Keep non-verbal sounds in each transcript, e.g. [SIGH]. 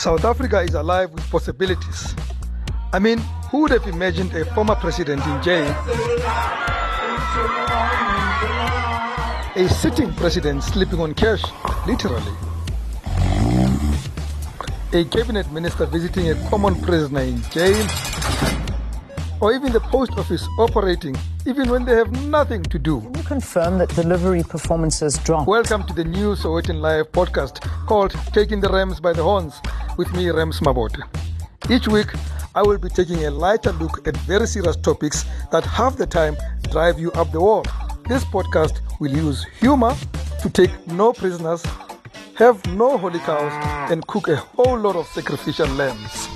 South Africa is alive with possibilities. I mean, who would have imagined a former president in jail? A sitting president sleeping on cash, literally. A cabinet minister visiting a common prisoner in jail. Or even the post office operating even when they have nothing to do. Can you confirm that delivery performances dropped? Welcome to the new Sowetan Live podcast called Taking the Rams by the Horns with me, Rams Mabote. Each week, I will be taking a lighter look at very serious topics that half the time drive you up the wall. This podcast will use humor to take no prisoners, have no holy cows, and cook a whole lot of sacrificial lambs.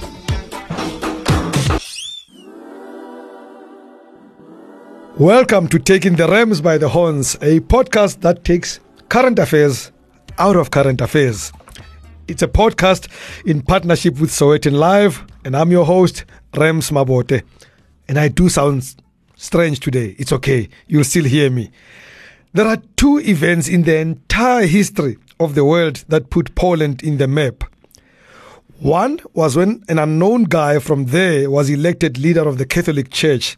Welcome to Taking the Rams by the Horns, a podcast that takes current affairs out of current affairs. It's a podcast in partnership with Sowetan Live, and I'm your host, Rams Mabote. And I do sound strange today. It's okay. You'll still hear me. There are two events in the entire history of the world that put Poland in the map. One was when an unknown guy from there was elected leader of the Catholic Church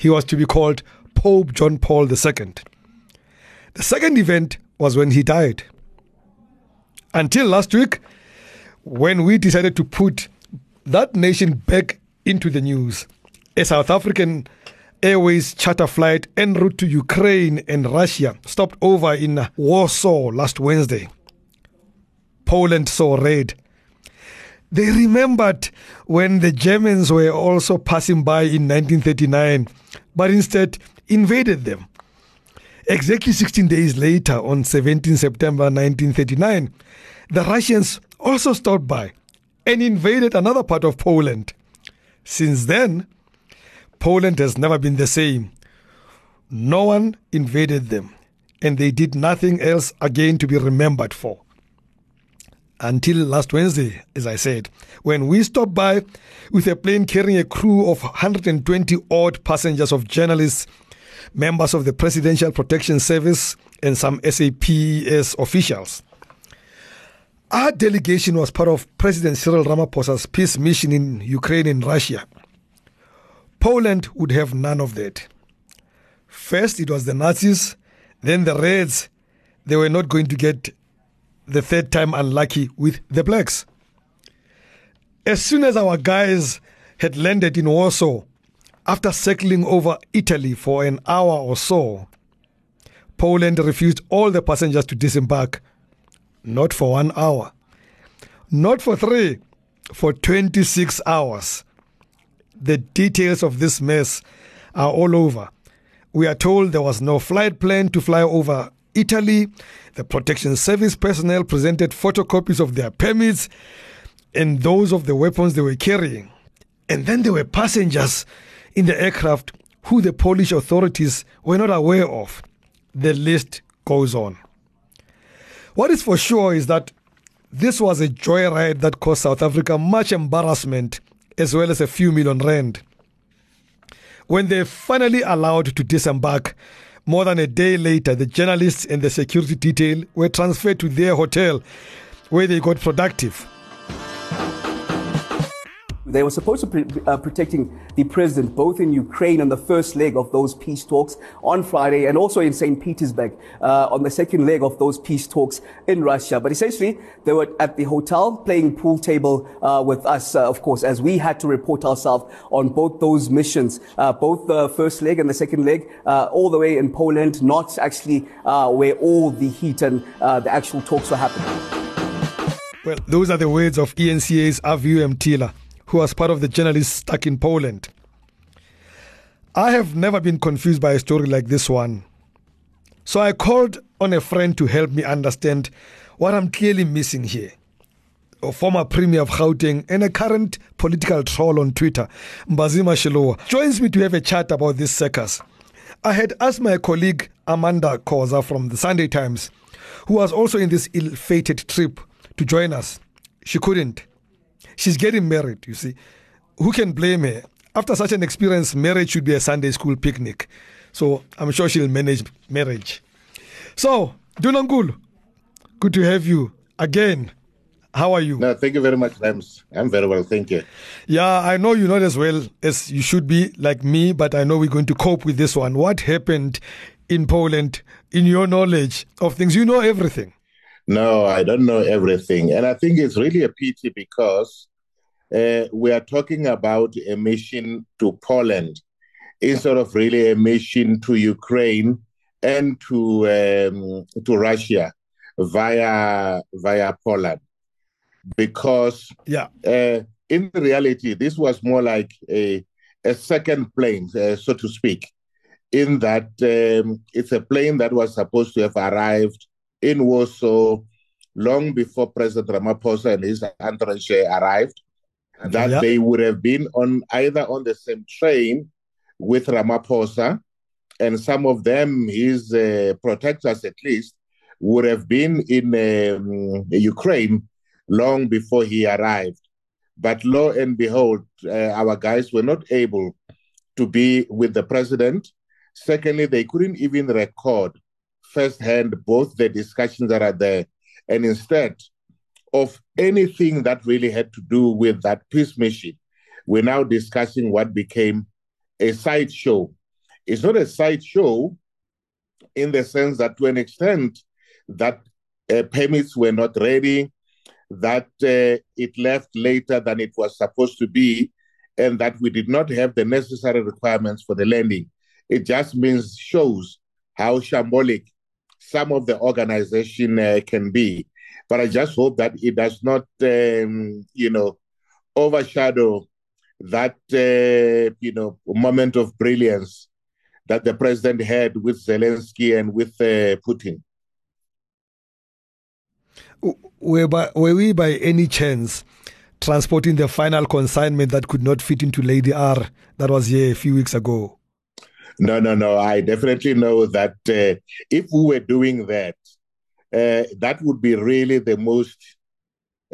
he was to be called Pope John Paul II. The second event was when he died. Until last week, when we decided to put that nation back into the news, a South African Airways charter flight en route to Ukraine and Russia stopped over in Warsaw last Wednesday. Poland saw red they remembered when the Germans were also passing by in 1939, but instead invaded them. Exactly 16 days later, on 17 September 1939, the Russians also stopped by and invaded another part of Poland. Since then, Poland has never been the same. No one invaded them, and they did nothing else again to be remembered for until last Wednesday, as I said, when we stopped by with a plane carrying a crew of 120 odd passengers of journalists, members of the Presidential Protection Service, and some SAPS officials. Our delegation was part of President Cyril Ramaphosa's peace mission in Ukraine and Russia. Poland would have none of that. First, it was the Nazis, then the Reds. They were not going to get the third time unlucky with the Blacks. As soon as our guys had landed in Warsaw, after circling over Italy for an hour or so, Poland refused all the passengers to disembark. Not for one hour, not for three, for 26 hours. The details of this mess are all over. We are told there was no flight plan to fly over Italy. The Protection Service personnel presented photocopies of their permits and those of the weapons they were carrying. And then there were passengers in the aircraft who the Polish authorities were not aware of. The list goes on. What is for sure is that this was a joyride that caused South Africa much embarrassment as well as a few million rand. When they finally allowed to disembark, more than a day later, the journalists and the security detail were transferred to their hotel where they got productive. They were supposed to be uh, protecting the president both in Ukraine on the first leg of those peace talks on Friday and also in St. Petersburg uh, on the second leg of those peace talks in Russia. But essentially, they were at the hotel playing pool table uh, with us, uh, of course, as we had to report ourselves on both those missions, uh, both the first leg and the second leg, uh, all the way in Poland, not actually where all the heat and the actual talks were happening. Well, those are the words of ENCA's Aviu Mtila who was part of the journalists stuck in Poland. I have never been confused by a story like this one. So I called on a friend to help me understand what I'm clearly missing here. A former premier of Gauteng and a current political troll on Twitter, Mbhazima Shilowa, joins me to have a chat about this circus. I had asked my colleague Amanda Khoza from the Sunday Times, who was also in this ill fated trip, to join us. She couldn't. She's getting married, you see. Who can blame her? After such an experience, marriage should be a Sunday school picnic. So I'm sure she'll manage marriage. So, Dunankulu, good to have you again. How are you? No, thank you very much, Rams. I'm very well, thank you. Yeah, I know you're not as well as you should be, like me, but I know we're going to cope with this one. What happened in Poland, in your knowledge of things? You know everything. No, I don't know everything. And I think it's really a pity because uh, we are talking about a mission to Poland instead of really a mission to Ukraine and to um, to Russia via via Poland. Because yeah. uh, in reality this was more like a a second plane uh, so to speak in that um, it's a plane that was supposed to have arrived in Warsaw long before President Ramaphosa and his entourage arrived that yeah. they would have been on either on the same train with Ramaphosa and some of them his uh, protectors at least would have been in um, Ukraine long before he arrived. But lo and behold, uh, our guys were not able to be with the president. Secondly, they couldn't even record firsthand both the discussions that are there. And instead of anything that really had to do with that peace mission, we're now discussing what became a sideshow. It's not a sideshow in the sense that, to an extent, that uh, permits were not ready, that uh, it left later than it was supposed to be, and that we did not have the necessary requirements for the landing. It just means shows how shambolic some of the organization uh, can be. But I just hope that it does not, um, you know, overshadow that, uh, you know, moment of brilliance that the president had with Zelensky and with uh, Putin were, by, were we by any chance transporting the final consignment that could not fit into Lady R that was here a few weeks ago? No, no, no. I definitely know that uh, if we were doing that, uh, that would be really the most,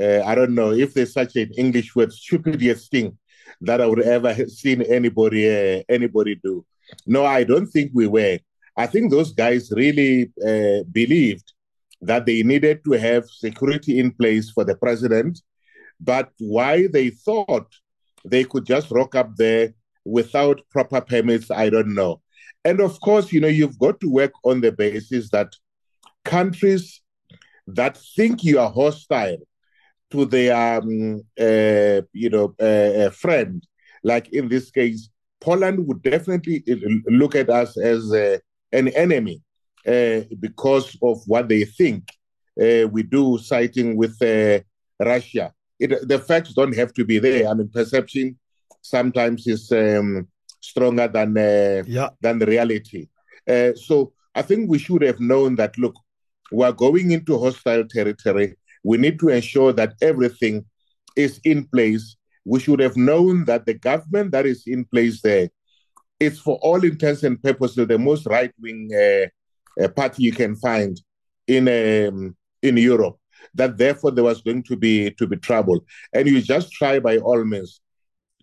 uh, I don't know if there's such an English word, stupidest thing that I would ever seen anybody uh, anybody do. No, I don't think we were. I think those guys really uh, believed that they needed to have security in place for the president, but why they thought they could just rock up there without proper permits, I don't know. And of course, you know, you've got to work on the basis that countries that think you are hostile to their, um, uh, you know, uh, friend, like in this case, Poland would definitely look at us as uh, an enemy uh, because of what they think uh, we do siding with uh, Russia. It, the facts don't have to be there. I mean, perception sometimes is um, stronger than uh, yeah. than the reality. Uh, so I think we should have known that. Look, we are going into hostile territory. We need to ensure that everything is in place. We should have known that the government that is in place there is, for all intents and purposes, the most right wing uh, uh, party you can find in um, in Europe. That therefore there was going to be to be trouble, and you just try by all means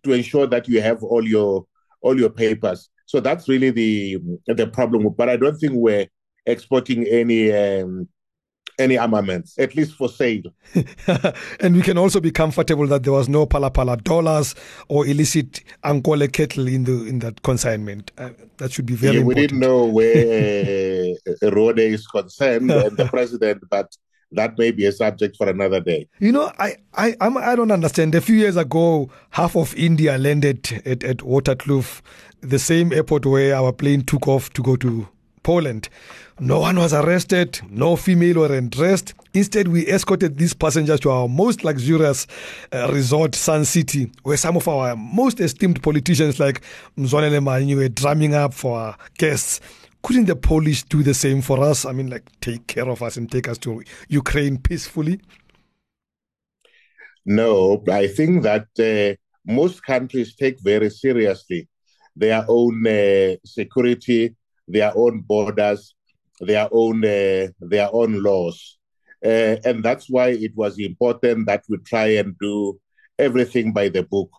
to ensure that you have all your all your papers. So that's really the the problem. But I don't think we're exporting any um, any armaments, at least for sale. [LAUGHS] and we can also be comfortable that there was no Phala Phala dollars or illicit Ankole cattle in the in that consignment. Uh, that should be very. Yeah, we didn't know [LAUGHS] where uh, Rode is concerned and the president, but that may be a subject for another day. You know, I I I'm, I do not understand. A few years ago, half of India landed at, at Waterkloof, the same airport where our plane took off to go to Poland. No one was arrested, no female were undressed. Instead, we escorted these passengers to our most luxurious uh, resort, Sun City, where some of our most esteemed politicians like Mzwanele were drumming up for our guests. Couldn't the Polish do the same for us? I mean, like, take care of us and take us to Ukraine peacefully? No, I think that uh, most countries take very seriously their own uh, security, their own borders, their own uh, their own laws, uh, and that's why it was important that we try and do everything by the book.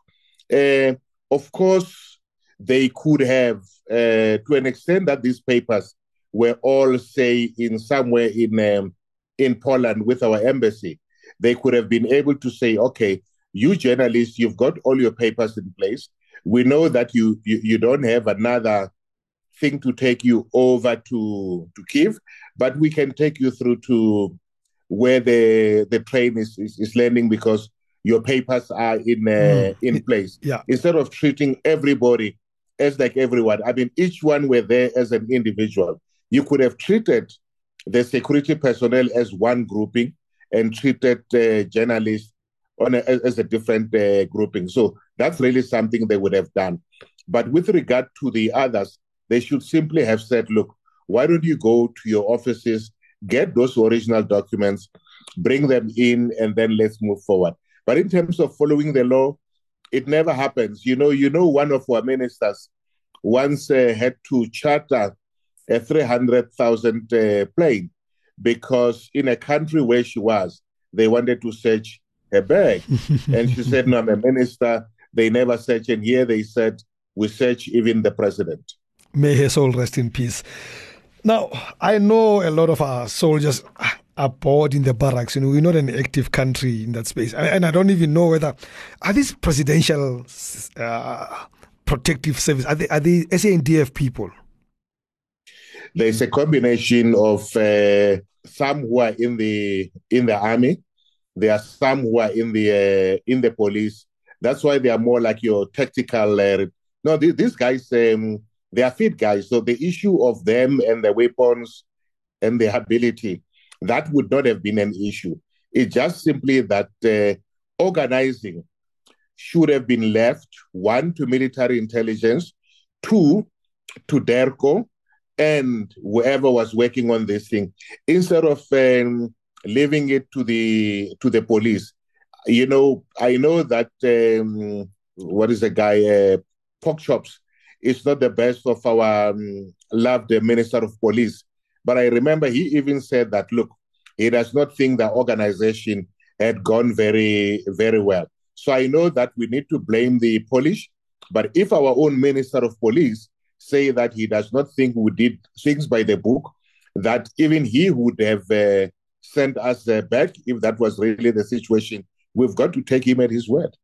Uh, of course, they could have, uh, to an extent that these papers were all, say, in somewhere in um, in Poland with our embassy, they could have been able to say, okay, you journalists, you've got all your papers in place. We know that you you, you don't have another thing to take you over to to Kiev, but we can take you through to where the the train is is, is landing because your papers are in uh, mm. in place. Yeah. Instead of treating everybody as like everyone, I mean, each one were there as an individual. You could have treated the security personnel as one grouping and treated uh, journalists on a, as a different uh, grouping. So that's really something they would have done. But with regard to the others, they should simply have said, look, why don't you go to your offices, get those original documents, bring them in, and then let's move forward. But in terms of following the law, it never happens. You know, you know, one of our ministers once uh, had to charter a 300,000 uh, plane because in a country where she was, they wanted to search her bag. [LAUGHS] and she said, No, I'm a minister. They never search. And here they said, We search even the president. May his soul rest in peace. Now, I know a lot of our soldiers are bored in the barracks. You know, we're not an active country in that space. And I don't even know whether, are these presidential uh, protective service, are they, are they SANDF people? There's a combination of uh, some who are in the in the army, there are some who are in the uh, in the police. That's why they are more like your tactical. Uh, no, these, these guys, um, they are fit guys. So the issue of them and the weapons and the ability, that would not have been an issue. It's just simply that uh, organizing should have been left one to military intelligence, two to DIRCO, and whoever was working on this thing, instead of um, leaving it to the to the police. You know, I know that um, what is the guy uh, pork chops is not the best of our um, loved minister of police, but I remember he even said that look, he does not think the organization had gone very very well. So I know that we need to blame the Polish, but if our own minister of police say that he does not think we did things by the book, that even he would have uh, sent us uh, back if that was really the situation. We've got to take him at his word.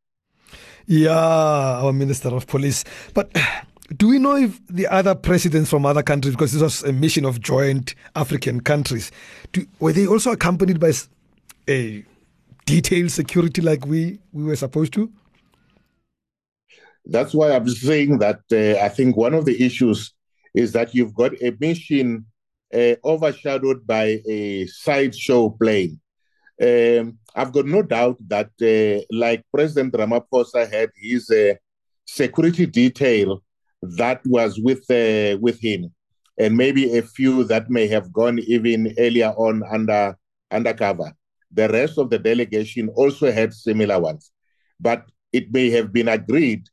Yeah, our Minister of Police. But do we know if the other presidents from other countries, because this was a mission of joint African countries, do, were they also accompanied by a detailed security like we, we were supposed to? That's why I'm saying that uh, I think one of the issues is that you've got a mission uh, overshadowed by a sideshow plane. Um, I've got no doubt that, uh, like President Ramaphosa had his uh, security detail that was with uh, with him, and maybe a few that may have gone even earlier on under undercover. The rest of the delegation also had similar ones, but it may have been agreed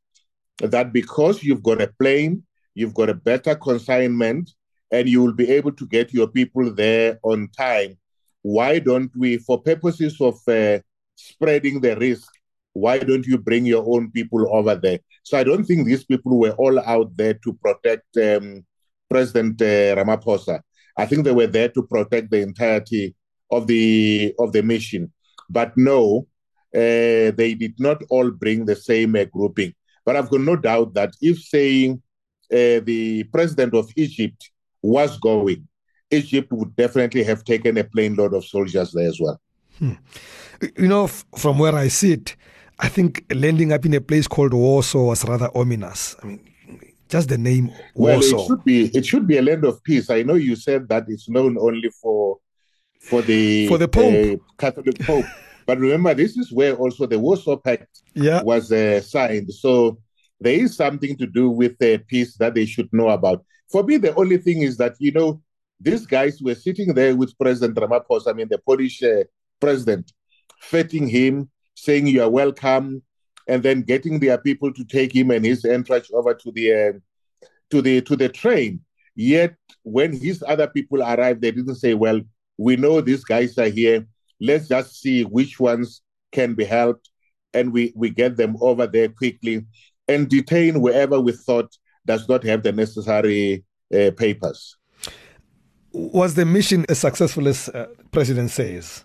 that because you've got a plane, you've got a better consignment, and you will be able to get your people there on time. Why don't we, for purposes of uh, spreading the risk, why don't you bring your own people over there? So I don't think these people were all out there to protect um, President uh, Ramaphosa. I think they were there to protect the entirety of the of the mission. But no, uh, they did not all bring the same uh, grouping. But I've got no doubt that if saying uh, the president of Egypt was going, Egypt would definitely have taken a plane load of soldiers there as well. Hmm. You know, f- from where I sit, I think landing up in a place called Warsaw was rather ominous. I mean, just the name Warsaw. Well, it should be it should be a land of peace. I know you said that it's known only for for the for the Pope, uh, Catholic Pope. [LAUGHS] But remember, this is where also the Warsaw Pact yeah. was uh, signed. So there is something to do with the peace that they should know about. For me, the only thing is that, you know, these guys were sitting there with President Ramaphosa, I mean, the Polish uh, president, feting him, saying, You are welcome, and then getting their people to take him and his entourage over to the, uh, to the, to the train. Yet, when his other people arrived, they didn't say, Well, we know these guys are here let's just see which ones can be helped and we, we get them over there quickly and detain wherever we thought does not have the necessary uh, papers. Was the mission as successful as uh, President says?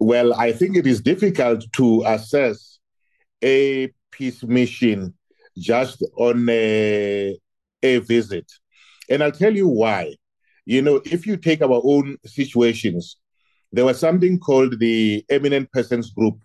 Well, I think it is difficult to assess a peace mission just on a, a visit. And I'll tell you why. You know, if you take our own situations, there was something called the Eminent Persons Group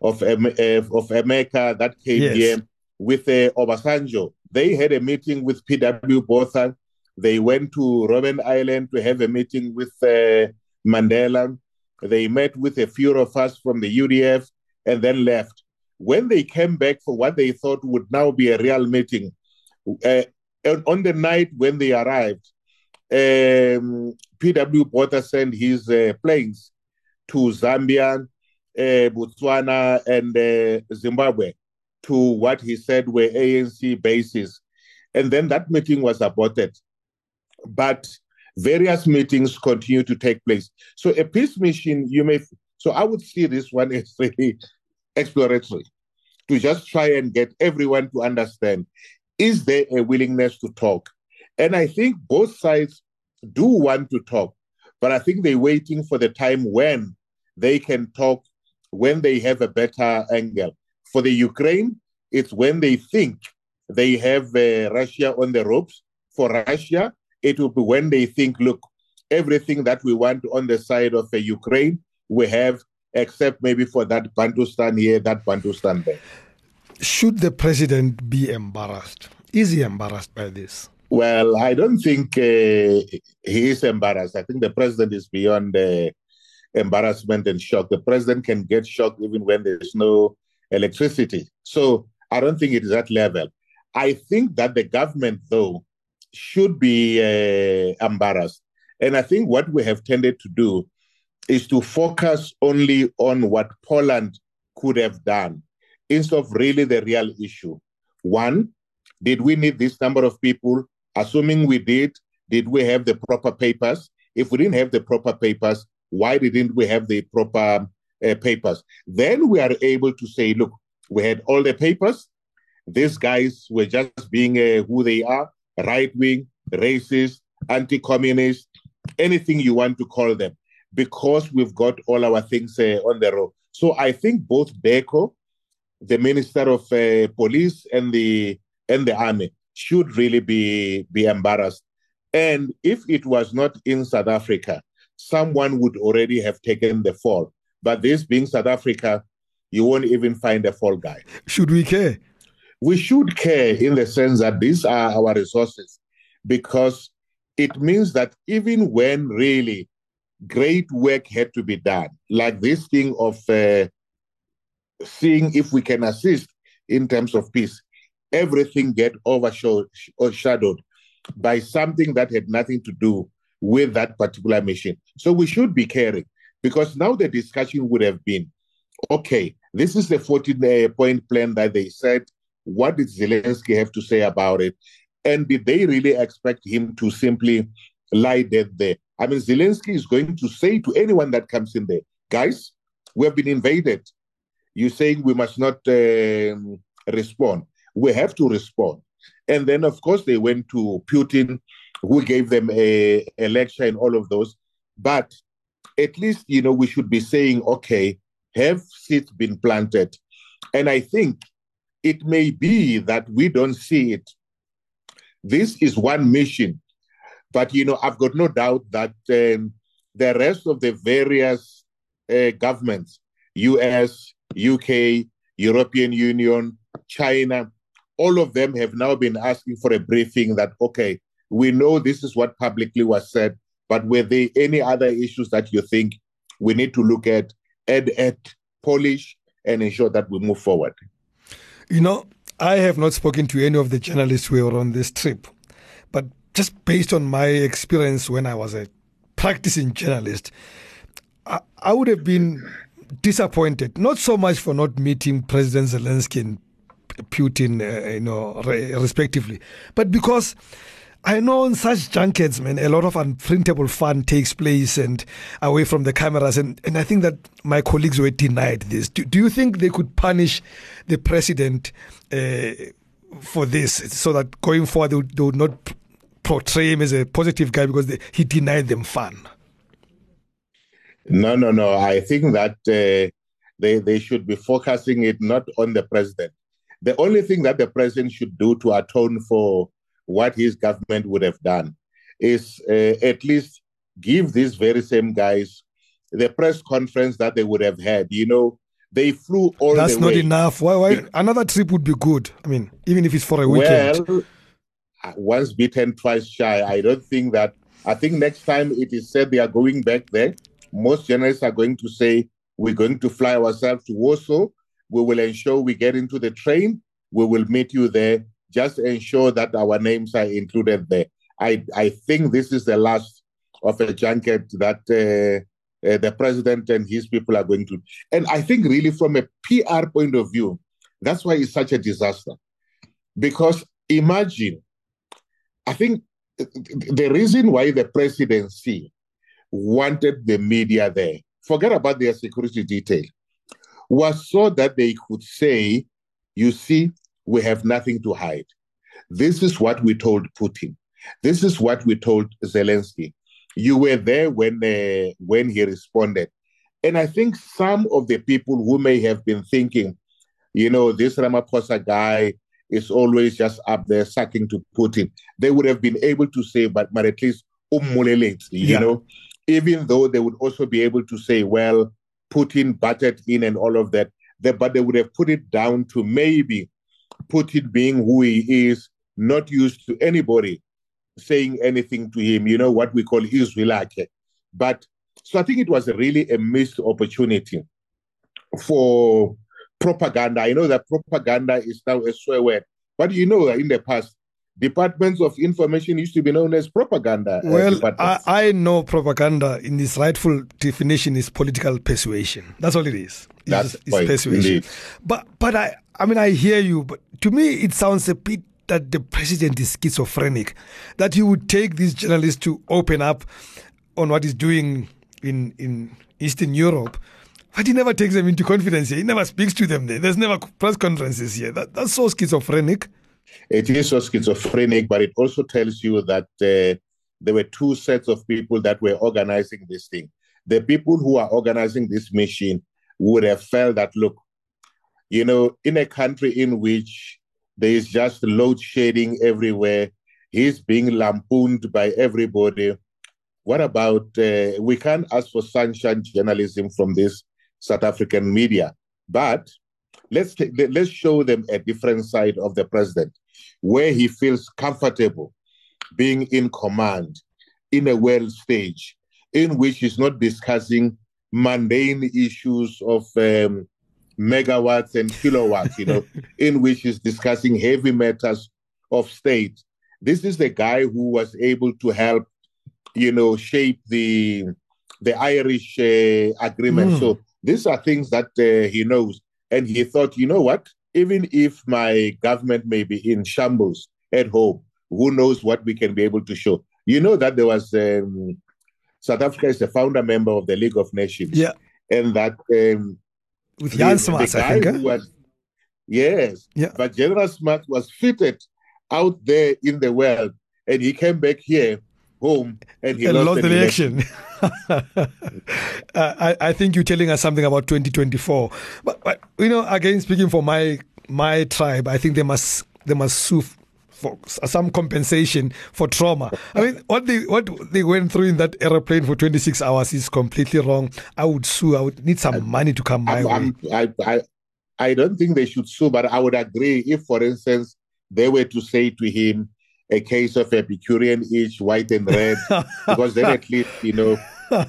of, of America that came yes. here with uh, Obasanjo. They had a meeting with P.W. Botha. They went to Robben Island to have a meeting with uh, Mandela. They met with a few of us from the UDF and then left. When they came back for what they thought would now be a real meeting, uh, on the night when they arrived, um, P.W. Botha sent his uh, planes to Zambia, uh, Botswana, and uh, Zimbabwe to what he said were ANC bases. And then that meeting was aborted. But various meetings continue to take place. So a peace mission, you may, so I would see this one [LAUGHS] as really exploratory to just try and get everyone to understand is there a willingness to talk? And I think both sides do want to talk, but I think they're waiting for the time when they can talk, when they have a better angle. For the Ukraine, it's when they think they have uh, Russia on the ropes. For Russia, it will be when they think, look, everything that we want on the side of uh, Ukraine, we have, except maybe for that Bantustan here, that Bantustan there. Should the president be embarrassed? Is he embarrassed by this? Well, I don't think uh, he is embarrassed. I think the president is beyond uh, embarrassment and shock. The president can get shocked even when there's no electricity. So I don't think it is that level. I think that the government, though, should be uh, embarrassed. And I think what we have tended to do is to focus only on what Poland could have done instead of really the real issue. One, did we need this number of people? Assuming we did, did we have the proper papers? If we didn't have the proper papers, why didn't we have the proper uh, papers? Then we are able to say, look, we had all the papers. These guys were just being uh, who they are right wing, racist, anti communist, anything you want to call them, because we've got all our things uh, on the road. So I think both Bheki, the Minister of uh, Police, and the and the army should really be be embarrassed. And if it was not in South Africa, someone would already have taken the fall. But this being South Africa, you won't even find a fall guy. Should we care? We should care in the sense that these are our resources because it means that even when really great work had to be done, like this thing of uh, seeing if we can assist in terms of peace, everything get overshadowed by something that had nothing to do with that particular mission. So we should be caring because now the discussion would have been, okay, this is the 14 uh, point plan that they said what did Zelensky have to say about it? And did they really expect him to simply lie dead there? I mean, Zelensky is going to say to anyone that comes in there, guys, we have been invaded. You're saying we must not um, respond. We have to respond. And then, of course, they went to Putin, who gave them a, a lecture and all of those. But at least, you know, we should be saying, okay, have seeds been planted? And I think it may be that we don't see it. This is one mission, but you know, I've got no doubt that um, the rest of the various uh, governments, US, UK, European Union, China, all of them have now been asking for a briefing that, okay, we know this is what publicly was said, but were there any other issues that you think we need to look at, add, add, polish, and ensure that we move forward? You know, I have not spoken to any of the journalists who were on this trip, but just based on my experience when I was a practicing journalist, I, I would have been disappointed, not so much for not meeting President Zelensky and Putin, uh, you know, re- respectively, but because I know on such junkets, man, a lot of unprintable fun takes place and away from the cameras. And, and I think that my colleagues were denied this. Do, do you think they could punish the president uh, for this so that going forward they would, they would not portray him as a positive guy because they, he denied them fun? No, no, no. I think that uh, they, they should be focusing it not on the president. The only thing that the president should do to atone for what his government would have done is uh, at least give these very same guys the press conference that they would have had. You know, they flew all That's not way. enough. Why? Why? Another trip would be good. I mean, even if it's for a weekend. Well, uh, once beaten, twice shy. I don't think that. I think next time it is said they are going back there, most journalists are going to say, We're going to fly ourselves to Warsaw. We will ensure we get into the train. We will meet you there. Just ensure that our names are included there. I, I think this is the last of a junket that uh, uh, the president and his people are going to. And I think, really, from a PR point of view, that's why it's such a disaster. Because imagine, I think the reason why the presidency wanted the media there, forget about their security detail, was so that they could say, you see, we have nothing to hide. This is what we told Putin. This is what we told Zelensky. You were there when uh, when he responded, and I think some of the people who may have been thinking, you know, this Ramaphosa guy is always just up there sucking to Putin. They would have been able to say, but, but at least ummulelate, you Yeah. know, even though they would also be able to say, well, Putin butted in and all of that. They, but they would have put it down to maybe Putin being who he is, not used to anybody saying anything to him, you know, what we call Israelite. But so I think it was really a missed opportunity for propaganda. I know that propaganda is now a swear word, but you know that in the past, departments of information used to be known as propaganda. uh, Well, I. I know propaganda in its rightful definition is political persuasion. That's all it is. That's right, persuasion. indeed. But but I I mean I hear you, but to me it sounds a bit that the president is schizophrenic, that he would take these journalists to open up on what he's doing in in Eastern Europe. But he never takes them into confidence here. He never speaks to them there. There's never press conferences here. That, that's so schizophrenic. It is so schizophrenic, but it also tells you that uh, there were two sets of people that were organizing this thing. The people who are organizing this mission would have felt that, look, you know, in a country in which there is just load shedding everywhere, he's being lampooned by everybody. What about uh, we can't ask for sunshine journalism from this South African media, but let's take, let's show them a different side of the president, where he feels comfortable being in command in a world stage, in which he's not discussing mundane issues of um, megawatts and kilowatts, you know, [LAUGHS] in which he's discussing heavy matters of state. This is the guy who was able to help, you know, shape the the Irish uh, agreement. Mm. So these are things that uh, he knows, and he thought, you know what? Even if my government may be in shambles at home, who knows what we can be able to show? You know that there was um, South Africa is the founder member of the League of Nations, Yeah. and that um, With the- Jan Smuts, I think. who was- yes, Yeah. but General Smuts was fitted out there in the world, and he came back here home and he and lost, lost the election. [LAUGHS] uh, I, I think you're telling us something about 2024. But, but you know, again, speaking for my my tribe, I think they must they must sue for some compensation for trauma. I mean, what they what they went through in that aeroplane for 26 hours is completely wrong. I would sue. I would need some money to come my I'm, way. I, I, I don't think they should sue, but I would agree if, for instance, they were to say to him a case of Epicurean itch, white and red, [LAUGHS] because then at least, you know, uh,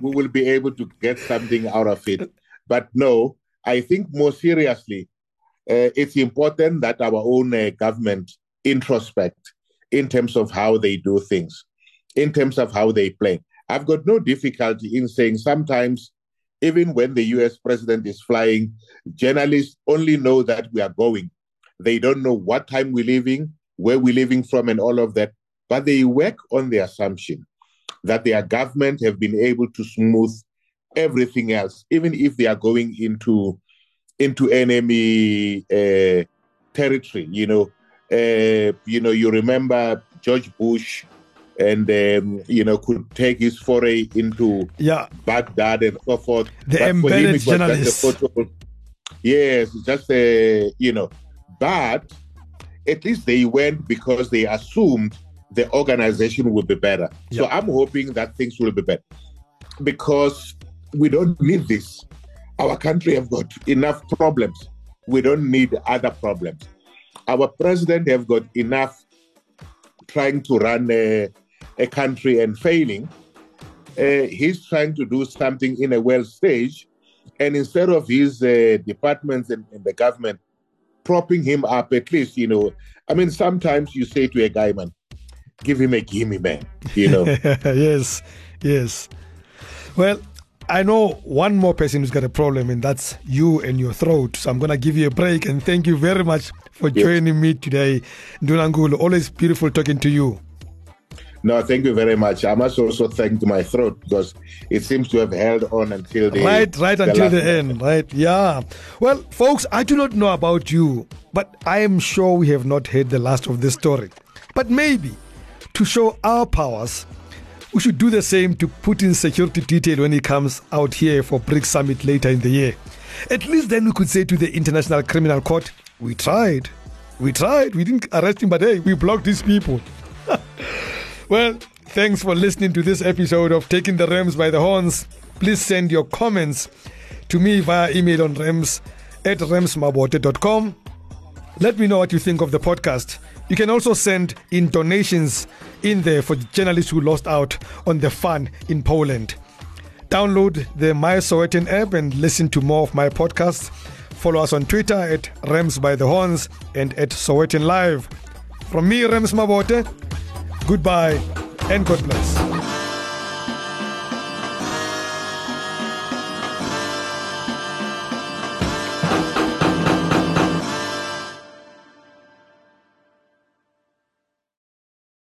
we will be able to get something out of it. But no, I think more seriously, uh, it's important that our own uh, government introspect in terms of how they do things, in terms of how they play. I've got no difficulty in saying sometimes, even when the US president is flying, journalists only know that we are going. They don't know what time we're leaving, where we're leaving from, and all of that. But they work on the assumption that their government have been able to smooth everything else, even if they are going into into enemy uh, territory. You know, uh, you know, you remember George Bush, and um, you know, could take his foray into yeah Baghdad and so forth. The embedded journalist. Yes, just a you know, but at least they went because they assumed the organization would be better. So I'm hoping that things will be better because we don't need this. Our country have got enough problems. We don't need other problems. Our president have got enough trying to run a, a country and failing. Uh, he's trying to do something in a world stage, and instead of his uh, departments and, and the government propping him up, at least you know. I mean, sometimes you say to a guy, man, give him a gimme, man. You know. [LAUGHS] yes, yes. Well, I know one more person who's got a problem, and that's you and your throat. So I'm going to give you a break and thank you very much for yes. joining me today. Ndunankulu, always beautiful talking to you. No, thank you very much. I must also thank my throat because it seems to have held on until the right, right the until the end, right? Yeah. Well, folks, I do not know about you, but I am sure we have not heard the last of this story. But maybe to show our powers, we should do the same to put in security detail when he comes out here for BRICS summit later in the year. At least then we could say to the International Criminal Court, we tried. We tried. We didn't arrest him, but hey, we blocked these people. [LAUGHS] well, thanks for listening to this episode of Taking the Rams by the Horns. Please send your comments to me via email on rams at ramsmabote.com. Let me know what you think of the podcast. You can also send in donations in there for the journalists who lost out on the fun in Poland. Download the My Sowetan app and listen to more of my podcasts. Follow us on Twitter at Rams by the Horns and at Sowetan Live. From me, Rams Mabote, goodbye and God bless.